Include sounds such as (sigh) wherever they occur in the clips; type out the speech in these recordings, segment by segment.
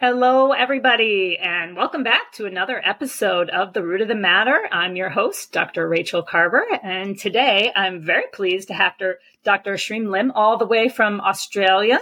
Hello, everybody, and welcome back to another episode of The Root of the Matter. I'm your host, Dr. Rachel Carver, and today I'm very pleased to have Dr. Shereen Lim all the way from Australia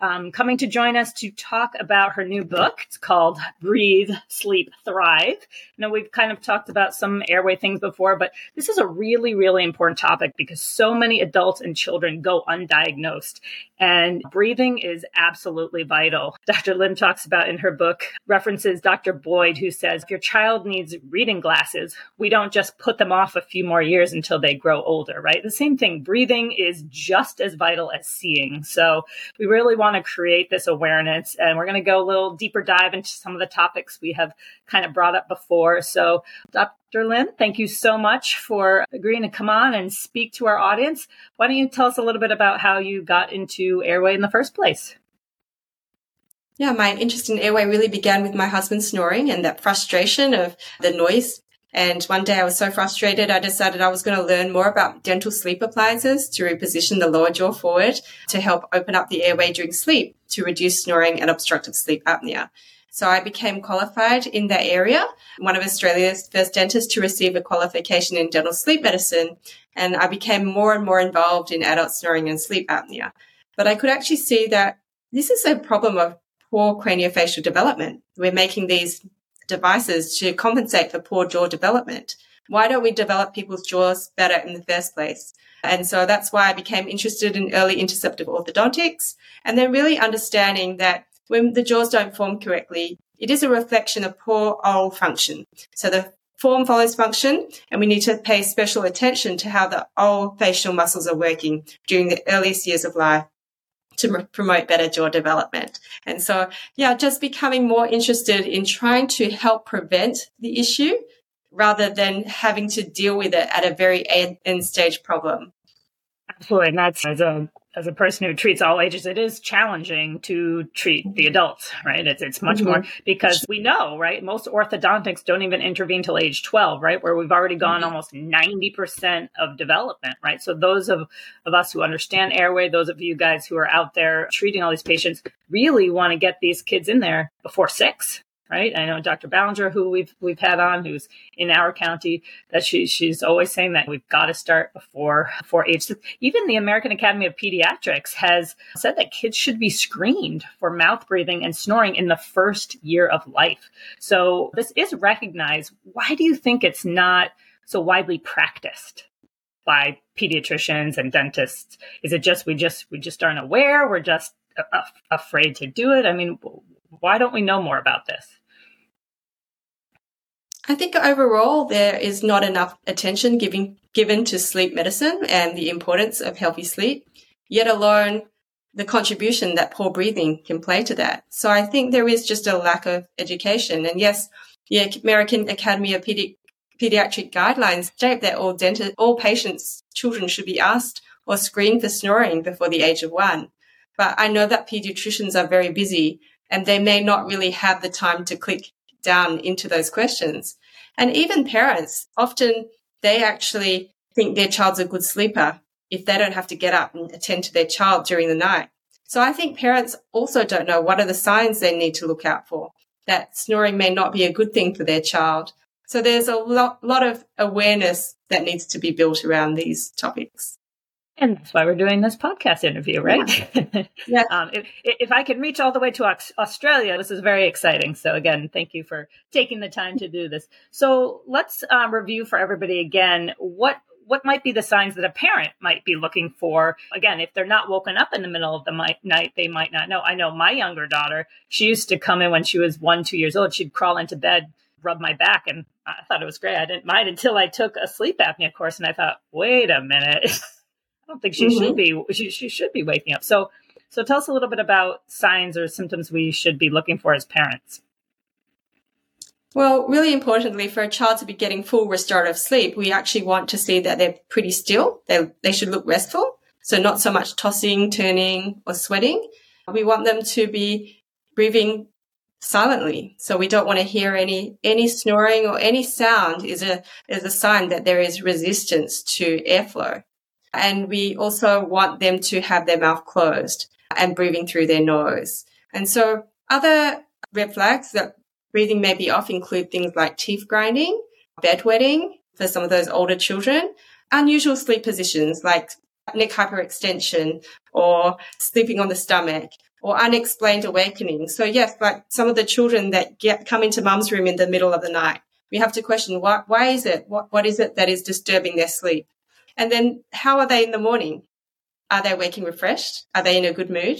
um, coming to join us to talk about her new book. It's called Breathe, Sleep, Thrive. Now, we've kind of talked about some airway things before, but this is a really, really important topic because so many adults and children go undiagnosed. And breathing is absolutely vital. Dr. Lim talks about in her book, references Dr. Boyd, who says if your child needs reading glasses, we don't just put them off a few more years until they grow older, right? The same thing. Breathing is just as vital as seeing. So we really want to create this awareness and we're going to go a little deeper dive into some of the topics we have kind of brought up before. So Dr. Lim, thank you so much for agreeing to come on and speak to our audience. Why don't you tell us a little bit about how you got into airway in the first place? Yeah, my interest in airway really began with my husband snoring and that frustration of the noise. And one day I was so frustrated, I decided I was going to learn more about dental sleep appliances to reposition the lower jaw forward to help open up the airway during sleep to reduce snoring and obstructive sleep apnea. So I became qualified in that area, one of Australia's first dentists to receive a qualification in dental sleep medicine. And I became more and more involved in adult snoring and sleep apnea. But I could actually see that this is a problem of poor craniofacial development. We're making these devices to compensate for poor jaw development. Why don't we develop people's jaws better in the first place? And so that's why I became interested in early interceptive orthodontics and then really understanding that when the jaws don't form correctly, it is a reflection of poor oral function. So the form follows function, and we need to pay special attention to how the oral facial muscles are working during the earliest years of life to promote better jaw development. And so, yeah, just becoming more interested in trying to help prevent the issue rather than having to deal with it at a very end stage problem. Absolutely. And that's as a as a person who treats all ages, it is challenging to treat the adults, right? It's, it's much mm-hmm. more because we know, right? Most orthodontics don't even intervene till age 12, right? Where we've already gone mm-hmm. almost 90% of development, right? So those of, of us who understand airway, those of you guys who are out there treating all these patients really want to get these kids in there before six, right? I know Dr. Ballinger, who we've we've had on, who's in our county, that she she's always saying that we've got to start before before age. Even the American Academy of Pediatrics has said that kids should be screened for mouth breathing and snoring in the first year of life. So this is recognized. Why do you think it's not so widely practiced? by pediatricians and dentists is it just we just we just aren't aware we're just afraid to do it i mean why don't we know more about this I think overall there is not enough attention given given to sleep medicine and the importance of healthy sleep, yet alone the contribution that poor breathing can play to that. So I think there is just a lack of education. And yes, the American Academy of Pedi- Pediatric guidelines state that all all patients, children should be asked or screened for snoring before the age of one. But I know that pediatricians are very busy and they may not really have the time to click down into those questions. And even parents, often they actually think their child's a good sleeper if they don't have to get up and attend to their child during the night. So I think parents also don't know what are the signs they need to look out for, that snoring may not be a good thing for their child. So there's a lot, lot of awareness that needs to be built around these topics. And that's why we're doing this podcast interview, right? Yeah. (laughs) yeah. um, if, if, I can reach all the way to Australia, this is very exciting. So, again, thank you for taking the time to do this. So, let's um, review for everybody again what what might be the signs that a parent might be looking for? Again, if they're not woken up in the middle of the night, they might not know. I know my younger daughter, she used to come in when she was one, two years old. She'd crawl into bed, rub my back, and I thought it was great. I didn't mind until I took a sleep apnea course, and I thought, wait a minute. (laughs) I don't think she mm-hmm. should be. She, she should be waking up. So, so tell us a little bit about signs or symptoms we should be looking for as parents. Well, really importantly, for a child to be getting full restorative sleep, we actually want to see that they're pretty still. They, they should look restful. So not so much tossing, turning or sweating. We want them to be breathing silently. So we don't want to hear any, any snoring or any sound is a, is a sign that there is resistance to airflow. And we also want them to have their mouth closed and breathing through their nose. And so other red flags that breathing may be off include things like teeth grinding, bedwetting for some of those older children, unusual sleep positions like neck hyperextension or sleeping on the stomach or unexplained awakening. So yes, like some of the children that get come into mum's room in the middle of the night, we have to question why, why is it? What, what is it that is disturbing their sleep? And then how are they in the morning? Are they waking refreshed? Are they in a good mood?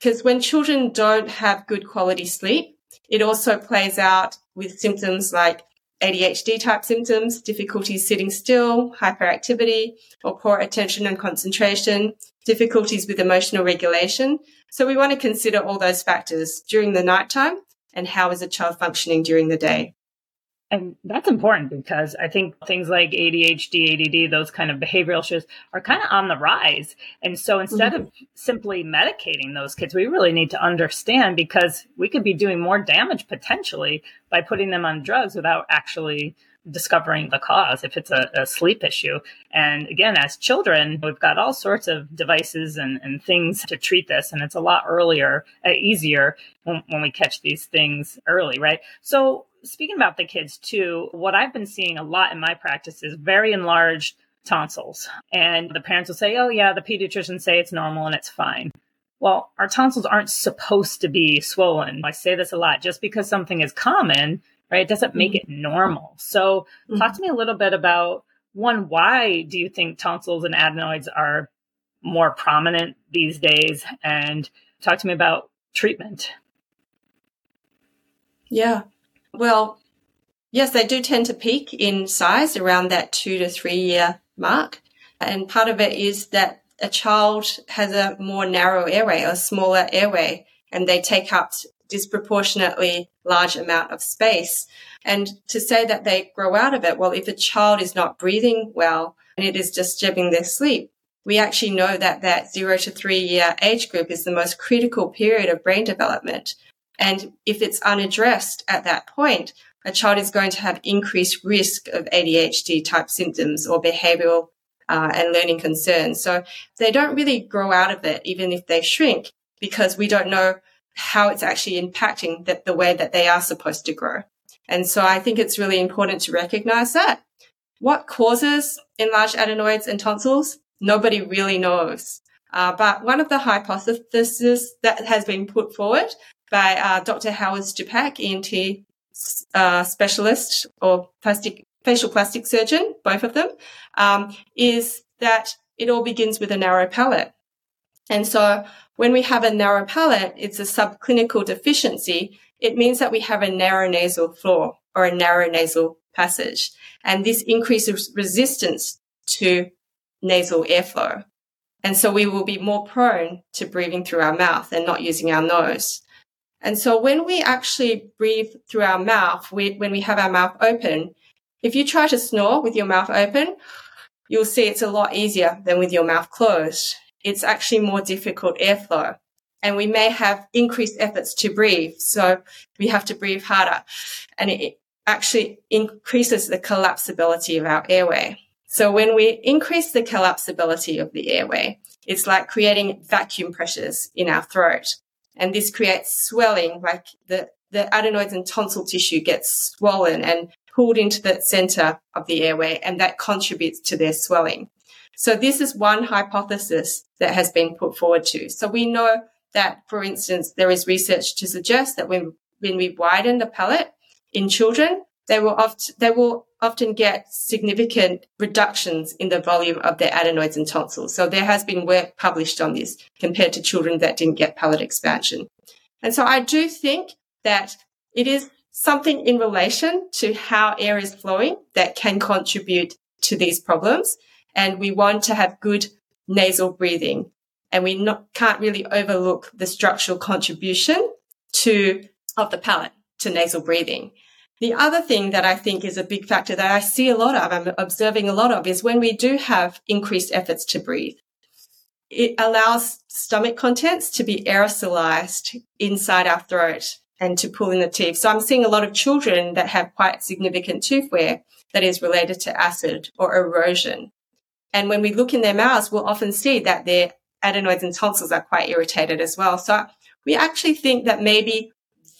Because when children don't have good quality sleep, it also plays out with symptoms like ADHD type symptoms, difficulties sitting still, hyperactivity, or poor attention and concentration, difficulties with emotional regulation. So we want to consider all those factors during the nighttime and how is a child functioning during the day. And that's important because I think things like ADHD, ADD, those kind of behavioral issues are kind of on the rise. And so instead mm-hmm. of simply medicating those kids, we really need to understand because we could be doing more damage potentially by putting them on drugs without actually discovering the cause if it's a, a, sleep issue. And again, as children, we've got all sorts of devices and, and things to treat this. And it's a lot earlier, uh, easier when, when we catch these things early, right? So speaking about the kids too, what I've been seeing a lot in my practice is very enlarged tonsils. And the parents will say, oh, yeah, the pediatricians say it's normal and it's fine. Well, our tonsils aren't supposed to be swollen. I say this a lot. Just because something is common, right, it doesn't make mm-hmm. it normal. So, mm-hmm. talk to me a little bit about one, why do you think tonsils and adenoids are more prominent these days? And talk to me about treatment. Yeah. Well, yes, they do tend to peak in size around that two to three year mark. And part of it is that a child has a more narrow airway, a smaller airway, and they take up disproportionately large amount of space. And to say that they grow out of it, well, if a child is not breathing well and it is disturbing their sleep, we actually know that that zero to three year age group is the most critical period of brain development. And if it's unaddressed at that point, a child is going to have increased risk of ADHD type symptoms or behavioral uh, and learning concerns. So they don't really grow out of it, even if they shrink, because we don't know how it's actually impacting the, the way that they are supposed to grow. And so I think it's really important to recognize that. What causes enlarged adenoids and tonsils? Nobody really knows. Uh, but one of the hypotheses that has been put forward by uh, Dr. Howard Stupak, ENT uh, specialist or plastic facial plastic surgeon, both of them, um, is that it all begins with a narrow palate. And so when we have a narrow palate, it's a subclinical deficiency. It means that we have a narrow nasal floor or a narrow nasal passage. And this increases resistance to nasal airflow. And so we will be more prone to breathing through our mouth and not using our nose. And so when we actually breathe through our mouth, we, when we have our mouth open, if you try to snore with your mouth open, you'll see it's a lot easier than with your mouth closed. It's actually more difficult airflow. And we may have increased efforts to breathe. So we have to breathe harder. And it actually increases the collapsibility of our airway. So when we increase the collapsibility of the airway, it's like creating vacuum pressures in our throat. And this creates swelling, like the, the adenoids and tonsil tissue gets swollen and pulled into the center of the airway, and that contributes to their swelling. So this is one hypothesis that has been put forward to. So we know that, for instance, there is research to suggest that when, when we widen the palate in children, they will they will often get significant reductions in the volume of their adenoids and tonsils. So there has been work published on this compared to children that didn't get palate expansion. And so I do think that it is something in relation to how air is flowing that can contribute to these problems. And we want to have good nasal breathing. And we not, can't really overlook the structural contribution to, of the palate to nasal breathing. The other thing that I think is a big factor that I see a lot of, I'm observing a lot of, is when we do have increased efforts to breathe. It allows stomach contents to be aerosolized inside our throat and to pull in the teeth. So I'm seeing a lot of children that have quite significant tooth wear that is related to acid or erosion. And when we look in their mouths, we'll often see that their adenoids and tonsils are quite irritated as well. So we actually think that maybe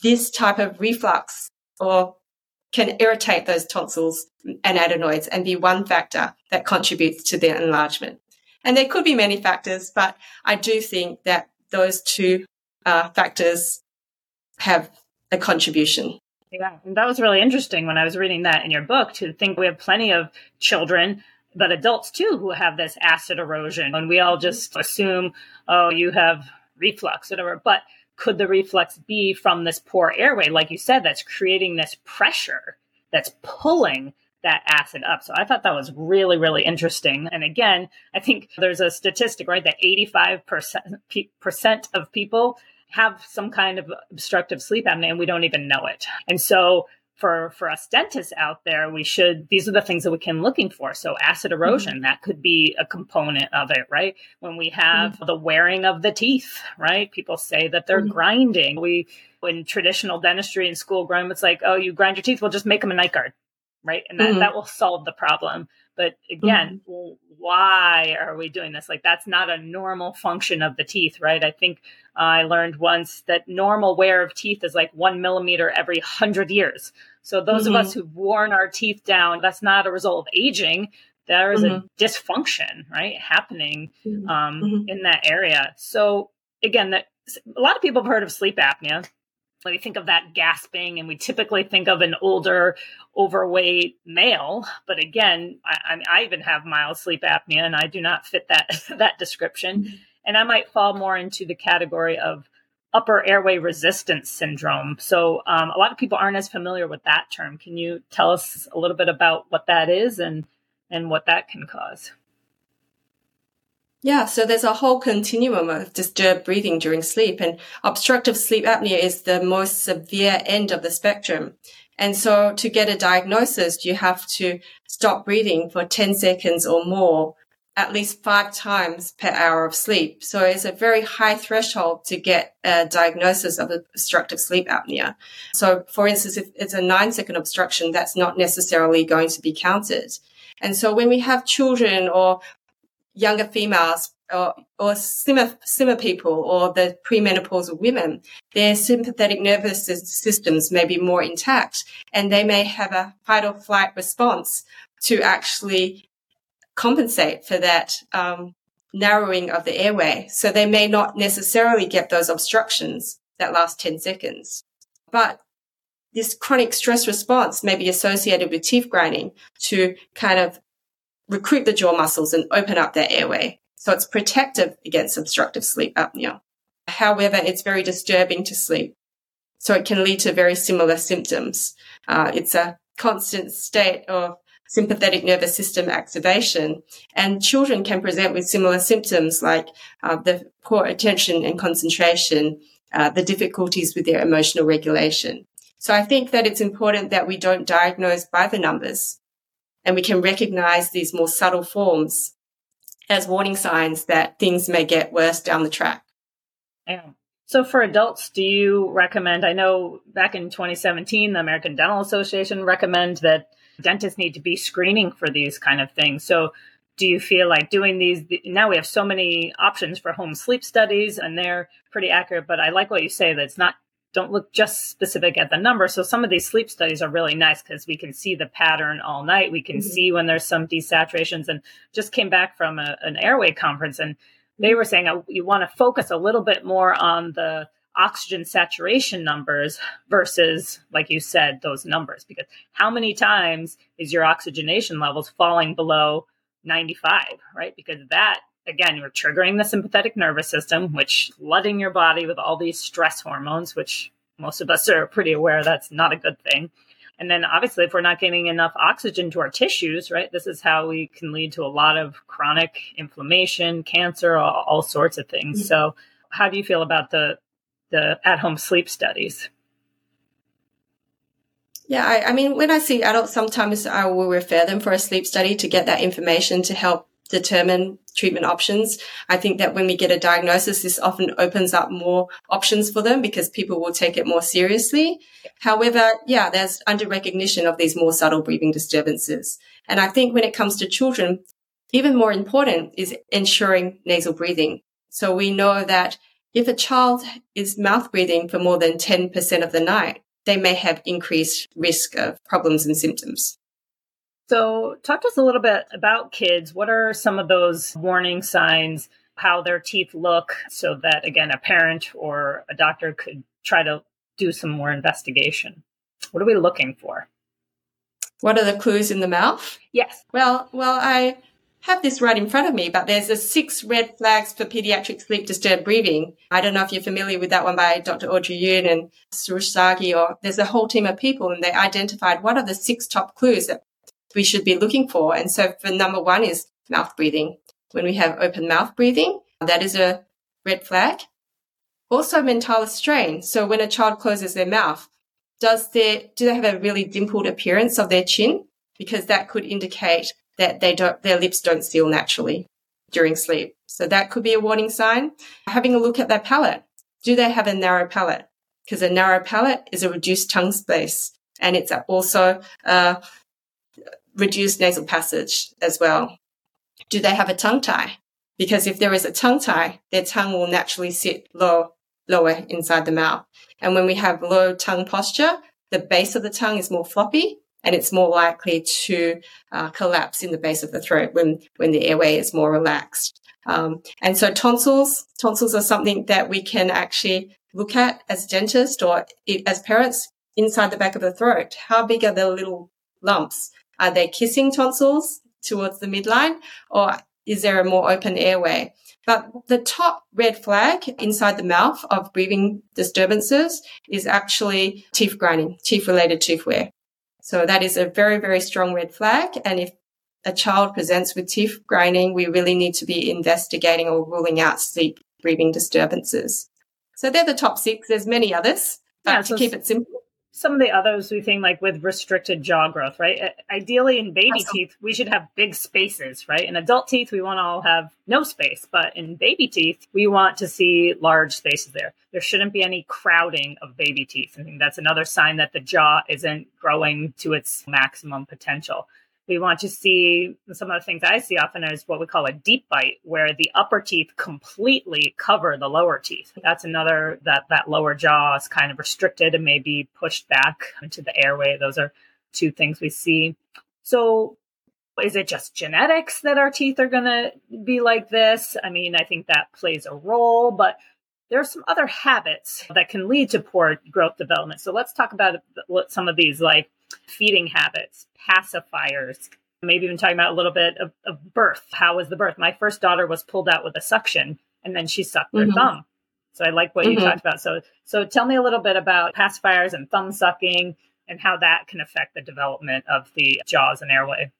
this type of reflux or can irritate those tonsils and adenoids and be one factor that contributes to their enlargement. And there could be many factors, but I do think that those two uh, factors have a contribution. Yeah, and that was really interesting when I was reading that in your book to think we have plenty of children, but adults too, who have this acid erosion. And we all just assume, oh, you have reflux, whatever. But could the reflux be from this poor airway, like you said, that's creating this pressure that's pulling that acid up. So I thought that was really, really interesting. And again, I think there's a statistic, right, that 85% of people have some kind of obstructive sleep apnea and we don't even know it. And so for for us dentists out there, we should these are the things that we can looking for. So acid erosion, mm-hmm. that could be a component of it, right? When we have mm-hmm. the wearing of the teeth, right? People say that they're mm-hmm. grinding. We in traditional dentistry and school grind, it's like, oh, you grind your teeth, we'll just make them a night guard right? And that, mm-hmm. that will solve the problem. But again, mm-hmm. why are we doing this? Like, that's not a normal function of the teeth, right? I think uh, I learned once that normal wear of teeth is like one millimeter every hundred years. So, those mm-hmm. of us who've worn our teeth down, that's not a result of aging. There is a mm-hmm. dysfunction, right, happening mm-hmm. um, mm-hmm. in that area. So, again, that a lot of people have heard of sleep apnea we think of that gasping and we typically think of an older overweight male. But again I, I, even have mild sleep apnea and i do not fit that (laughs) that description. Mm-hmm. and i might fall more into the category of upper airway resistance syndrome. So um, a lot of people aren't as familiar with that term. Can you tell us a little bit about what that is and and what that can cause yeah, so there's a whole continuum of disturbed breathing during sleep and obstructive sleep apnea is the most severe end of the spectrum. And so to get a diagnosis, you have to stop breathing for 10 seconds or more at least five times per hour of sleep. So it's a very high threshold to get a diagnosis of obstructive sleep apnea. So for instance, if it's a nine second obstruction, that's not necessarily going to be counted. And so when we have children or younger females or, or slimmer, slimmer people or the premenopausal women, their sympathetic nervous systems may be more intact and they may have a fight or flight response to actually compensate for that um, narrowing of the airway. So they may not necessarily get those obstructions that last 10 seconds. But this chronic stress response may be associated with teeth grinding to kind of recruit the jaw muscles and open up their airway. So it's protective against obstructive sleep apnea. However, it's very disturbing to sleep. So it can lead to very similar symptoms. Uh, it's a constant state of sympathetic nervous system activation. And children can present with similar symptoms like uh, the poor attention and concentration, uh, the difficulties with their emotional regulation. So I think that it's important that we don't diagnose by the numbers and we can recognize these more subtle forms as warning signs that things may get worse down the track. Yeah. So for adults, do you recommend? I know back in 2017, the American Dental Association recommend that dentists need to be screening for these kind of things. So do you feel like doing these now we have so many options for home sleep studies and they're pretty accurate but i like what you say that it's not don't look just specific at the number. So some of these sleep studies are really nice because we can see the pattern all night. We can mm-hmm. see when there's some desaturations and just came back from a, an airway conference and they were saying uh, you want to focus a little bit more on the oxygen saturation numbers versus, like you said, those numbers. Because how many times is your oxygenation levels falling below 95, right? Because that again, you're triggering the sympathetic nervous system, which flooding your body with all these stress hormones, which most of us are pretty aware that's not a good thing. And then obviously, if we're not getting enough oxygen to our tissues, right, this is how we can lead to a lot of chronic inflammation, cancer, all, all sorts of things. Mm-hmm. So, how do you feel about the the at home sleep studies? Yeah, I, I, mean, when I see adults, sometimes I will refer them for a sleep study to get that information to help determine treatment options. I think that when we get a diagnosis, this often opens up more options for them because people will take it more seriously. However, yeah, there's under recognition of these more subtle breathing disturbances. And I think when it comes to children, even more important is ensuring nasal breathing. So we know that if a child is mouth breathing for more than 10% of the night, they may have increased risk of problems and symptoms. So, talk to us a little bit about kids. What are some of those warning signs, how their teeth look, so that, again, a parent or a doctor could try to do some more investigation? What are we looking for? What are the clues in the mouth? Yes. Well, well, I have this right in front of me, but there's a six red flags for pediatric sleep disturbed breathing. I don't know if you're familiar with that one by Dr. Audrey Yoon and Soroush Zaghi, or there's a whole team of people and they identified what are the six top clues that we should be looking for. And so for number one is mouth breathing. When we have open mouth breathing, that is a red flag. Also mentalis strain. So when a child closes their mouth, does their, do they have a really dimpled appearance of their chin? Because that could indicate that they don't, their lips don't seal naturally during sleep. So that could be a warning sign. Having a look at their palate. Do they have a narrow palate? Because a narrow palate is a reduced tongue space and it's also a reduced nasal passage as well. Do they have a tongue tie? Because if there is a tongue tie, their tongue will naturally sit low, lower inside the mouth. And when we have low tongue posture, the base of the tongue is more floppy and it's more likely to uh, collapse in the base of the throat when, when the airway is more relaxed. Um, and so tonsils, tonsils are something that we can actually look at as dentists or as parents inside the back of the throat. How big are the little lumps? Are they kissing tonsils towards the midline or is there a more open airway? But the top red flag inside the mouth of breathing disturbances is actually teeth grinding, teeth related tooth wear. So that is a very, very strong red flag. And if a child presents with teeth grinding, we really need to be investigating or ruling out sleep breathing disturbances. So they're the top six. There's many others, but yeah, so to keep it simple, some of the others we think like with restricted jaw growth, right? Ideally in baby teeth, we should have big spaces, right? In adult teeth, we want to all have no space, but in baby teeth, we want to see large spaces there. There shouldn't be any crowding of baby teeth. I think that's another sign that the jaw isn't growing to its maximum potential. We want to see some of the things I see often is what we call a deep bite, where the upper teeth completely cover the lower teeth. That's another that that lower jaw is kind of restricted and maybe pushed back into the airway. Those are two things we see. So is it just genetics that our teeth are going to be like this? I mean, I think that plays a role, but there are some other habits that can lead to poor growth development. So let's talk about some of these, like feeding habits, pacifiers, maybe even talking about a little bit of, of, birth. How was the birth? My first daughter was pulled out with a suction and then she sucked her mm-hmm. thumb. So I like what mm-hmm. you talked about. So so tell me a little bit about pacifiers and thumb sucking and how that can affect the development of the jaws and airway.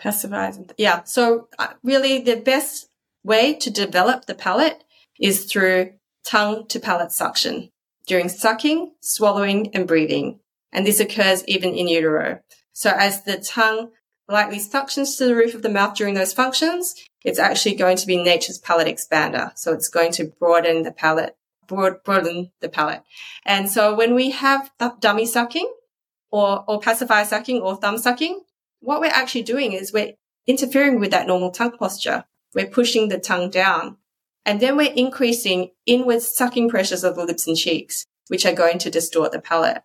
Pacifiers. Yeah. So uh, really the best way to develop the palate is through tongue to palate suction during sucking, swallowing, and breathing. And this occurs even in utero. So as the tongue lightly suctions to the roof of the mouth during those functions, it's actually going to be nature's palate expander. So it's going to broaden the palate, broad, broaden the palate. And so when we have dummy sucking or, or pacifier sucking or thumb sucking, what we're actually doing is we're interfering with that normal tongue posture. We're pushing the tongue down. And then we're increasing inward sucking pressures of the lips and cheeks, which are going to distort the palate.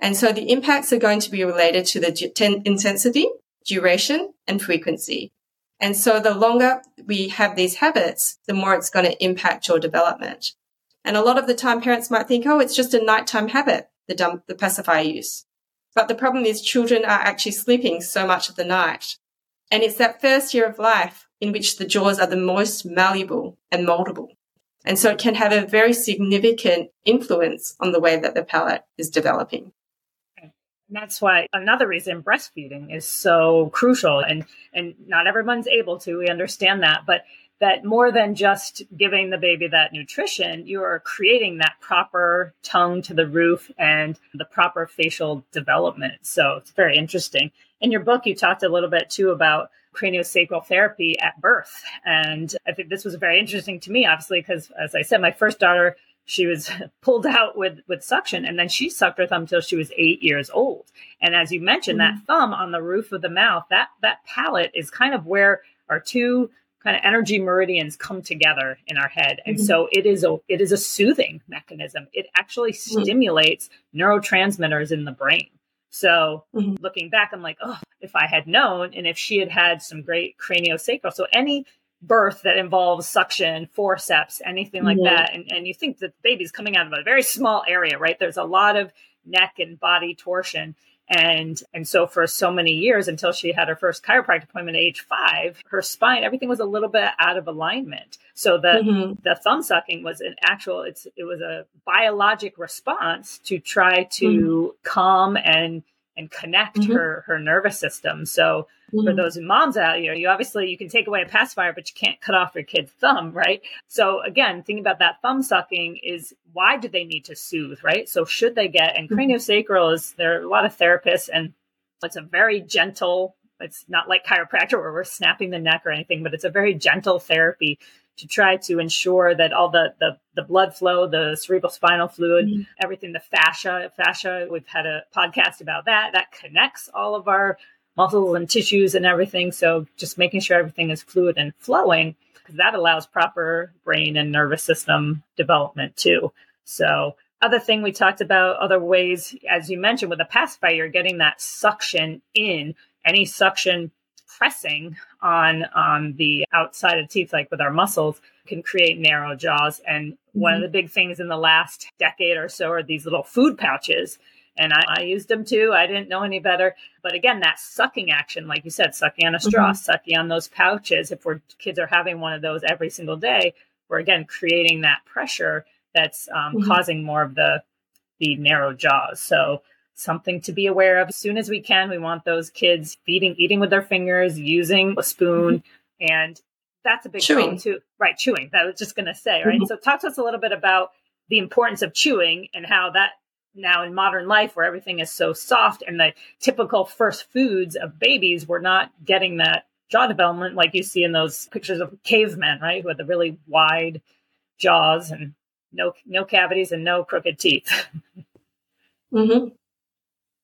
And so the impacts are going to be related to the intensity, duration, and frequency. And so the longer we have these habits, the more it's going to impact your development. And a lot of the time parents might think, oh, it's just a nighttime habit, the, dump, the pacifier use. But the problem is children are actually sleeping so much of the night. And it's that first year of life in which the jaws are the most malleable and moldable. And so it can have a very significant influence on the way that the palate is developing. And that's why another reason breastfeeding is so crucial and and not everyone's able to we understand that but that more than just giving the baby that nutrition, you are creating that proper tongue to the roof and the proper facial development. So it's very interesting. In your book, you talked a little bit too about craniosacral therapy at birth. And I think this was very interesting to me, obviously, because as I said, my first daughter, she was (laughs) pulled out with, with suction and then she sucked her thumb until she was eight years old. And as you mentioned, mm-hmm. that thumb on the roof of the mouth, that, that palate is kind of where our two kind of energy meridians come together in our head and mm-hmm. so it is a it is a soothing mechanism it actually mm-hmm. stimulates neurotransmitters in the brain so mm-hmm. looking back i'm like oh if i had known and if she had had some great craniosacral so any birth that involves suction forceps anything like that and, and you think that the baby's coming out of a very small area right there's a lot of neck and body torsion and and so for so many years until she had her first chiropractic appointment at age five, her spine, everything was a little bit out of alignment. So the mm-hmm. the thumb sucking was an actual it's it was a biologic response to try to mm-hmm. calm and and connect mm-hmm. her her nervous system. So mm-hmm. for those moms out here, you obviously you can take away a pacifier, but you can't cut off your kid's thumb, right? So again, thinking about that thumb sucking is why do they need to soothe, right? So should they get and mm-hmm. craniosacral is there are a lot of therapists and it's a very gentle it's not like chiropractor where we're snapping the neck or anything, but it's a very gentle therapy to try to ensure that all the, the, the blood flow, the cerebral spinal fluid, mm-hmm. everything, the fascia, fascia, we've had a podcast about that, that connects all of our muscles and tissues and everything. So just making sure everything is fluid and flowing, because that allows proper brain and nervous system development too. So other thing we talked about, other ways, as you mentioned, with a pacifier, you're getting that suction in. Any suction pressing on on the outside of teeth, like with our muscles, can create narrow jaws. And mm-hmm. one of mm-hmm. the big things in the last decade or so are these little food pouches. And I, I, used them too. I didn't know any better. But again, that sucking action, like you said, sucking on a straw, mm-hmm. sucking on those pouches. If we're kids are having one of those every single day, we're again creating that pressure that's um, mm-hmm. causing more of the the narrow jaws. So something to be aware of as soon as we can. We want those kids feeding, eating with their fingers, using a spoon, mm-hmm. and that's a big chewing. thing too. Right, chewing. That was just going to say. Right. Mm-hmm. So talk to us a little bit about the importance of chewing and how that now in modern life where everything is so soft and the typical first foods of babies we're not getting that jaw development like you see in those pictures of cavemen right with the really wide jaws and no no cavities and no crooked teeth (laughs) mm-hmm.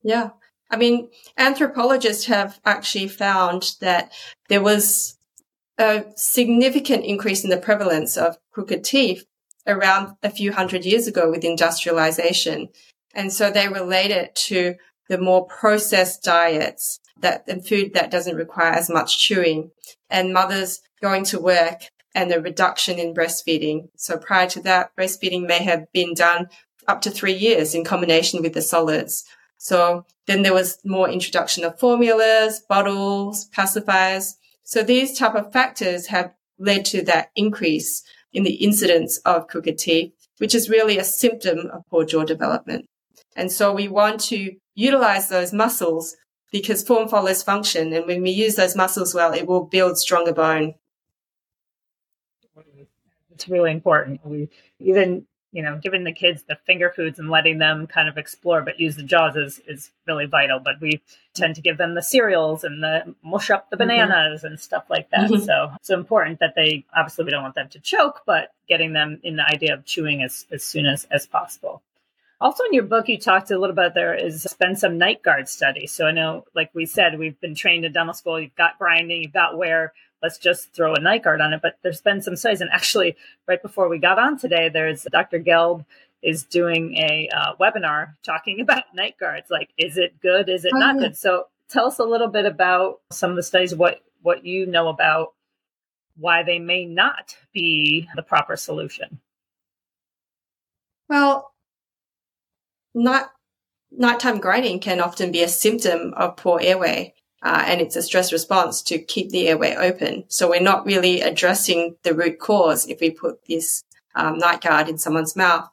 Yeah. I mean, anthropologists have actually found that there was a significant increase in the prevalence of crooked teeth around a few hundred years ago with industrialization. And so they relate it to the more processed diets that and food that doesn't require as much chewing and mothers going to work and the reduction in breastfeeding. So prior to that, breastfeeding may have been done up to three years in combination with the solids. So then there was more introduction of formulas, bottles, pacifiers. So these type of factors have led to that increase in the incidence of crooked teeth, which is really a symptom of poor jaw development. And so we want to utilize those muscles because form follows function. And when we use those muscles well, it will build stronger bone. It's really important. We even you know, giving the kids the finger foods and letting them kind of explore, but use the jaws is, is really vital. But we tend to give them the cereals and the mush up the mm-hmm. bananas mm-hmm. and stuff like that. Mm-hmm. So it's important that they, obviously we don't want them to choke, but getting them in the idea of chewing as, as soon as, as possible. Also, in your book, you talked a little bit. There is been some night guard studies. So I know, like we said, we've been trained in dental school. You've got grinding, you've got wear let's just throw a night guard on it. But there's been some studies, and actually, right before we got on today, there's Dr. Gelb is doing a uh, webinar talking (laughs) about night guards. Like, is it good? Is it oh, not yeah. good? So, tell us a little bit about some of the studies, what what you know about why they may not be the proper solution. Well, not nighttime grinding can often be a symptom of poor airway. Uh, and it's a stress response to keep the airway open. So we're not really addressing the root cause if we put this um, night guard in someone's mouth.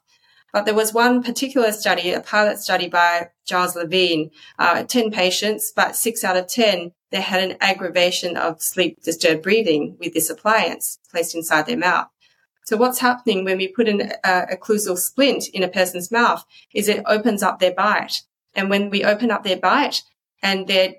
But there was one particular study, a pilot study by Gilles Lavigne, uh, 10 patients, but six out of 10, they had an aggravation of sleep disturbed breathing with this appliance placed inside their mouth. So what's happening when we put an uh, occlusal splint in a person's mouth is it opens up their bite. And when we open up their bite and their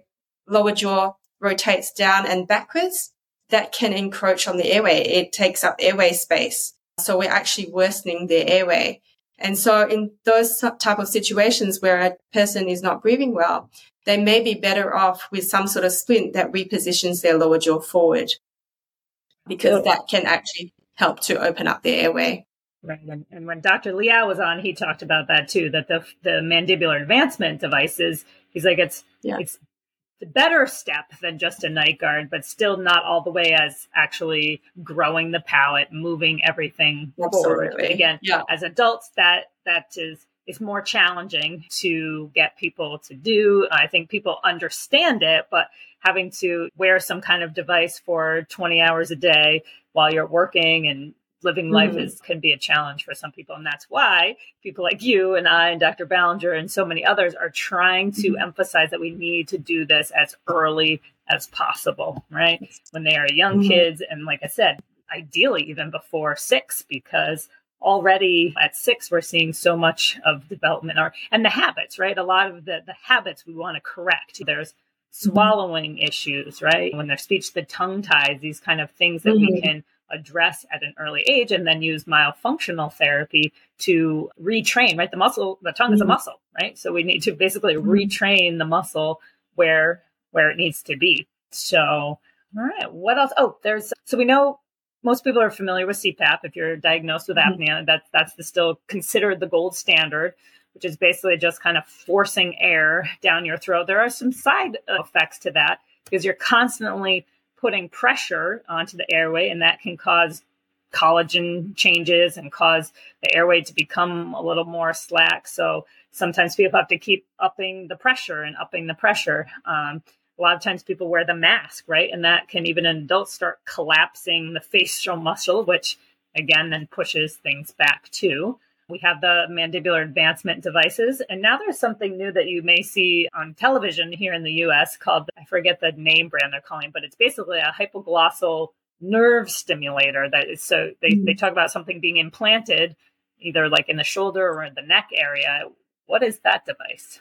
lower jaw rotates down and backwards, that can encroach on the airway. It takes up airway space. So we're actually worsening their airway. And so in those type of situations where a person is not breathing well, they may be better off with some sort of splint that repositions their lower jaw forward. because that can actually help to open up the airway. Right. And, and, when Dr. Liao was on, he talked about that too, that the the mandibular advancement devices, he's like, it's yeah. it's better step than just a night guard, but still not all the way as actually growing the palate, moving everything Absolutely. forward. again, yeah. as adults, that that is is more challenging to get people to do. I think people understand it, but having to wear some kind of device for 20 hours a day while you're working and living life mm-hmm. is can be a challenge for some people and that's why people like you and I and Dr. Ballinger and so many others are trying to mm-hmm. emphasize that we need to do this as early as possible right when they are young mm-hmm. kids and like I said ideally even before 6 because already at 6 we're seeing so much of development or and the habits right a lot of the the habits we want to correct there's mm-hmm. swallowing issues right when their speech the tongue ties these kind of things that we mm-hmm. can address at an early age and then use myofunctional therapy to retrain, right? The muscle, the tongue mm-hmm. is a mm-hmm. muscle, right? So we need to basically mm-hmm. retrain the muscle where where it needs to be. So, all right, what else? Oh, there's so we know most people are familiar with CPAP. If you're diagnosed with mm-hmm. apnea, that that's the, still considered the gold standard, which is basically just kind of forcing air down your throat. There are some side effects to that because you're constantly putting pressure onto the airway, and that can cause collagen changes and cause the airway to become a little more slack. So sometimes people have to keep upping the pressure and upping the pressure. Um, a lot of times people wear the mask, right? And that can even in adults start collapsing the (laughs) facial muscle, which again then pushes things back too. We have the mandibular advancement devices. And now there's something new that you may see on television here in the US called, I forget the name brand they're calling, but it's basically a hypoglossal nerve stimulator that is so they, mm-hmm. they talk about something being implanted either like in the shoulder or in the neck area. What is that device?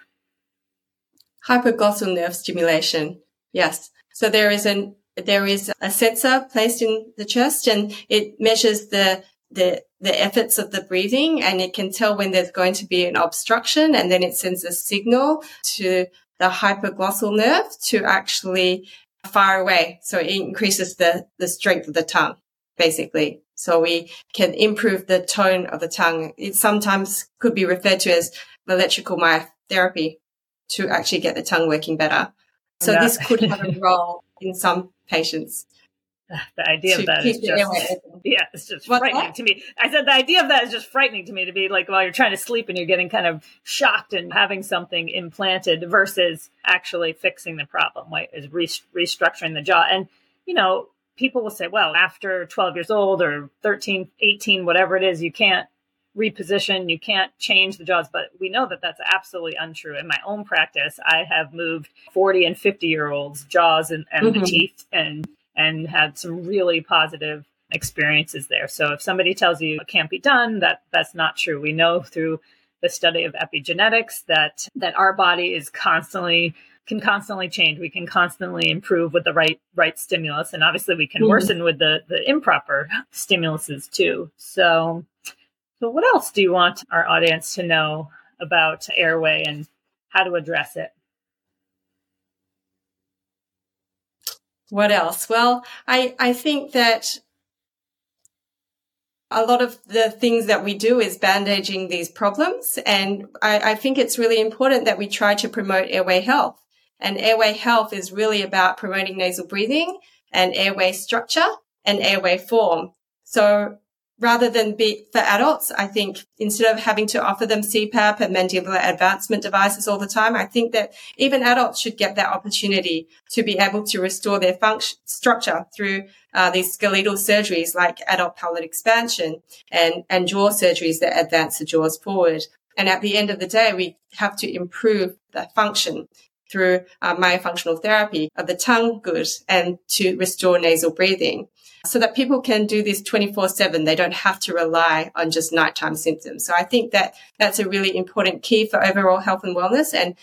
Hypoglossal nerve stimulation. Yes. So there is an there is a sensor placed in the chest and it measures the the the efforts of the breathing and it can tell when there's going to be an obstruction and then it sends a signal to the hypoglossal nerve to actually fire away. So it increases the, the strength of the tongue, basically. So we can improve the tone of the tongue. It sometimes could be referred to as electrical myotherapy to actually get the tongue working better. So yeah. this could have a (laughs) role in some patients. (laughs) the idea of that is just (laughs) yeah, it's just What's frightening that? to me. I said the idea of that is just frightening to me to be like while you're trying to sleep and you're getting kind of shocked and having something implanted versus actually fixing the problem, right? Is re- restructuring the jaw. And you know, people will say, well, after 12 years old or 13, 18, whatever it is, you can't reposition, you can't change the jaws. But we know that that's absolutely untrue. In my own practice, I have moved 40 and 50 year olds' jaws and, and mm-hmm. the teeth and and had some really positive experiences there. So if somebody tells you it can't be done, that that's not true. We know through the study of epigenetics that that our body is constantly can constantly change. We can constantly improve with the right right stimulus, and obviously we can mm-hmm. worsen with the the improper stimuluses too. So, so what else do you want our audience to know about airway and how to address it? What else? Well, I, I think that a lot of the things that we do is bandaging these problems. And I, I, think it's really important that we try to promote airway health. And airway health is really about promoting nasal breathing and airway structure and airway form. So rather than be for adults, I think instead of having to offer them CPAP and mandibular advancement devices all the time, I think that even adults should get that opportunity to be able to restore their function structure through uh, these skeletal surgeries like adult palate expansion and, and jaw surgeries that advance the jaws forward. And at the end of the day, we have to improve the function through uh, myofunctional therapy of the tongue good and to restore nasal breathing so that people can do this 24 7. They don't have to rely on just nighttime symptoms. So I think that that's a really important key for overall health and wellness. And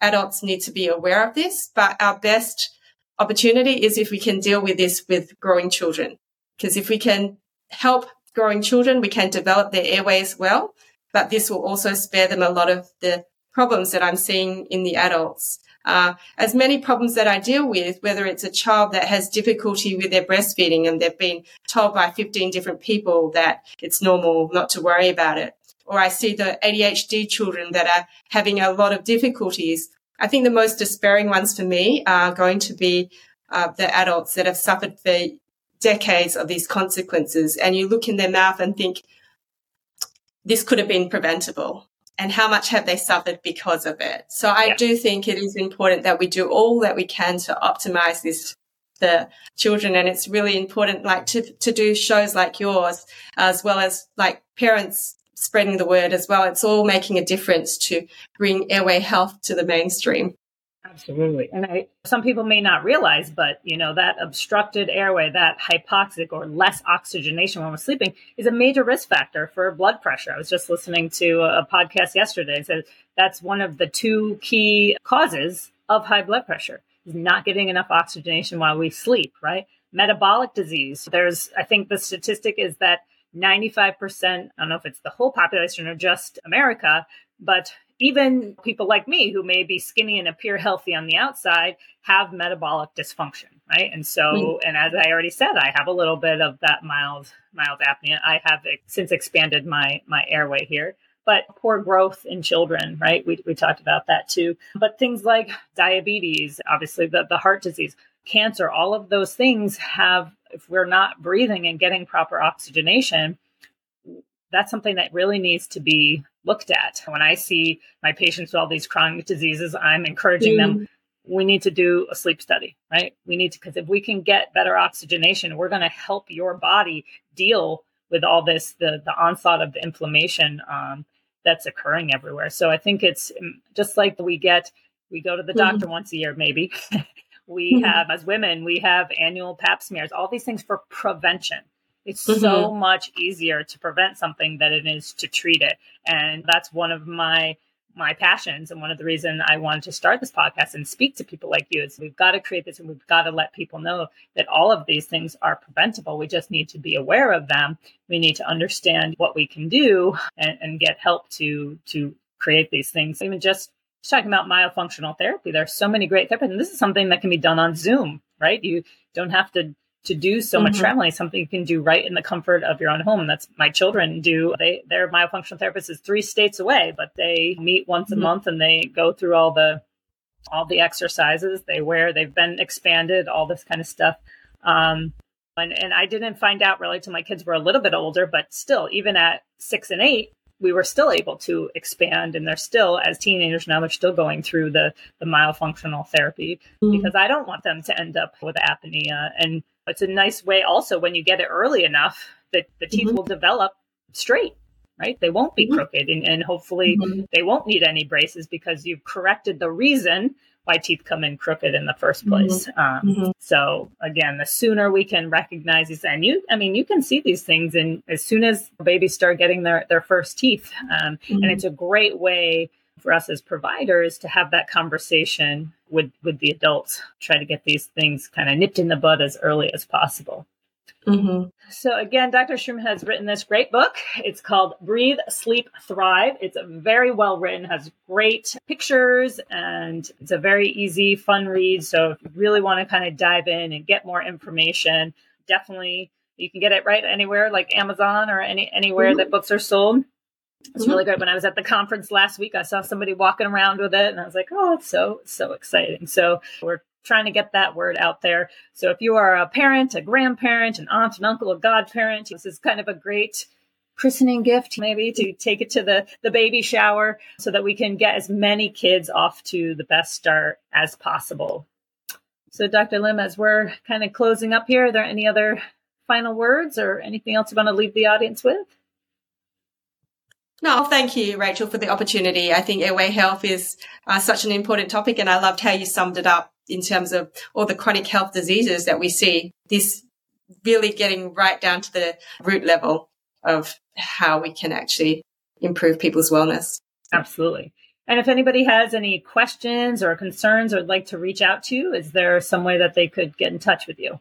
adults need to be aware of this. But our best opportunity is if we can deal with this with growing children. Because if we can help growing children, we can develop their airways well. But this will also spare them a lot of the problems that I'm seeing in the adults uh, as many problems that I deal with, whether it's a child that has difficulty with their breastfeeding and they've been told by 15 different people that it's normal not to worry about it, or I see the ADHD children that are having a lot of difficulties. I think the most despairing ones for me are going to be uh, the adults that have suffered for decades of these consequences. And you look in their mouth and think, this could have been preventable. And how much have they suffered because of it? So I yeah. do think it is important that we do all that we can to optimize this the children and it's really important like to to do shows like yours as well as like parents spreading the word as well it's all making a difference to bring airway health to the mainstream Absolutely. And I, some people may not realize, but you know, that obstructed airway, that hypoxic or less oxygenation when we're sleeping is a major risk factor for blood pressure. I was just listening to a podcast yesterday. Said that's one of the two key causes of high blood pressure is not getting enough oxygenation while we sleep, right? Metabolic disease. There's, I think the statistic is that 95%, I don't know if it's the whole population or just America, but even people like me who may be skinny and appear healthy on the outside have metabolic dysfunction right? And so mm. and as i already said i have a little bit of that mild mild apnea. I have since expanded my my airway here. But poor growth in children right? We, we talked about that too. But things like diabetes obviously the, the heart disease cancer all of those things have if we're not breathing and getting proper oxygenation that's something that really needs to be looked at. When I see my patients with all these chronic diseases, I'm encouraging mm. them we need to do a sleep study, right? We need to, because if we can get better oxygenation, we're going to help your body deal with all this, the, the onslaught of the inflammation um, that's occurring everywhere. So I think it's mm, just like we get, we go to the mm-hmm. doctor once a year, maybe. (laughs) we mm-hmm. have, as women, we have annual pap smears, all these things for prevention. It's mm-hmm. so much easier to prevent something than it is to treat it. And that's one of my my passions and one of the reasons I wanted to start this podcast and speak to people like you is we've got to create this and we've got to let people know that all of these things are preventable. We just need to be aware of them. We need to understand what we can do and, and get help to to create these things. Even just talking about myofunctional therapy, there's so many great therapies, and this is something that can be done on Zoom, right? You don't have to to do so much mm-hmm. traveling something you can do right in the comfort of your own home. That's my children do. They their myofunctional therapist is three states away, but they meet once mm-hmm. a month and they go through all the all the exercises. They wear they've been expanded, all this kind of stuff. Um, and, and I didn't find out really till my kids were a little bit older, but still, even at six and eight, we were still able to expand and they're still as teenagers now they're still going through the the myofunctional therapy mm-hmm. because i don't want them to end up with apnea and it's a nice way also when you get it early enough that the teeth mm-hmm. will develop straight right they won't be mm-hmm. crooked and, and hopefully mm-hmm. they won't need any braces because you've corrected the reason why teeth come in crooked in the first mm-hmm. place um, mm-hmm. so again the sooner we can recognize these and you i mean you can see these things and as soon as babies start getting their, their first teeth um, and mm-hmm. it's a great way for us as providers to have that conversation with with the adults try to get these things kind of nipped in the bud as early as possible. Mm-hmm. so again dr shroom has written this great book. It's called breathe sleep thrive. It's very well written has great pictures and it's a very easy fun read. So if you really want to kind of dive in and get more information definitely you can get it right anywhere like amazon or any anywhere mm-hmm. that books are sold it's mm-hmm. really great. When I was at the conference last week, I saw somebody walking around with it and I was like, oh, it's so, so exciting. So we're trying to get that word out there. So if you are a parent, a grandparent, an aunt, an uncle, a godparent, this is kind of a great christening gift maybe to take it to the the baby shower so that we can get as many kids off to the best start as possible. So Dr. Lim, as we're kind of closing up here, are there any other final words or anything else you want to leave the audience with? No, thank you, Rachel, for the opportunity. I think airway health is uh, such an important topic, and I loved how you summed it up in terms of all the chronic health diseases that we see. This really getting right down to the root level of how we can actually improve people's wellness. Absolutely. And if anybody has any questions or concerns or would like to reach out to you, is there some way that they could get in touch with you?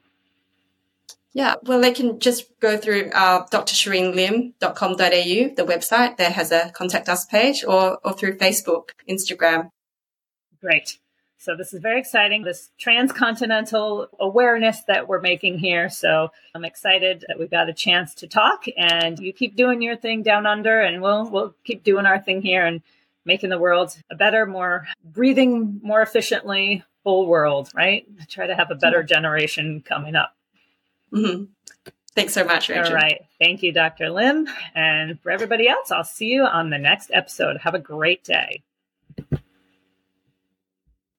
Yeah, well, they can just go through uh, drshereenlim.com.au, the website that has a contact us page, or, or through Facebook, Instagram. Great. So this is very exciting, this transcontinental awareness that we're making here. So I'm excited that we got a chance to talk and you keep doing your thing down under and we'll we'll keep doing our thing here and making the world a better, more breathing more efficiently whole world, right? Try to have a better generation coming up. Mm-hmm. Thanks so much, Rachel. All right. Thank you, Dr. Lim. And for everybody else, I'll see you on the next episode. Have a great day.